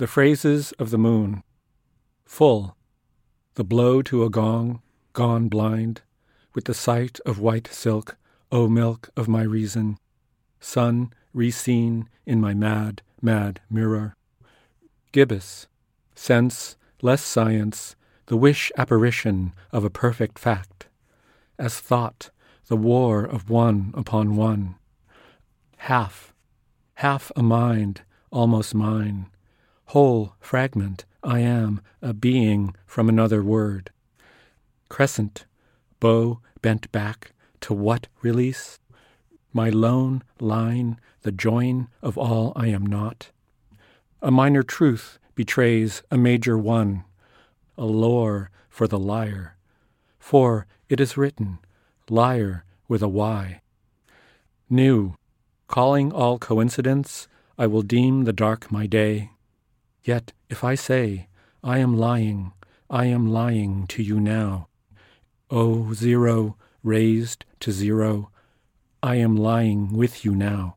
The phrases of the moon. Full. The blow to a gong, gone blind, with the sight of white silk, O milk of my reason. Sun reseen in my mad, mad mirror. Gibbous. Sense, less science, the wish apparition of a perfect fact. As thought, the war of one upon one. Half. Half a mind, almost mine Whole fragment, I am a being from another word. Crescent, bow bent back to what release? My lone line, the join of all I am not. A minor truth betrays a major one, a lore for the liar. For it is written, liar with a Y. New, calling all coincidence, I will deem the dark my day. Yet if I say, I am lying, I am lying to you now. O zero raised to zero, I am lying with you now.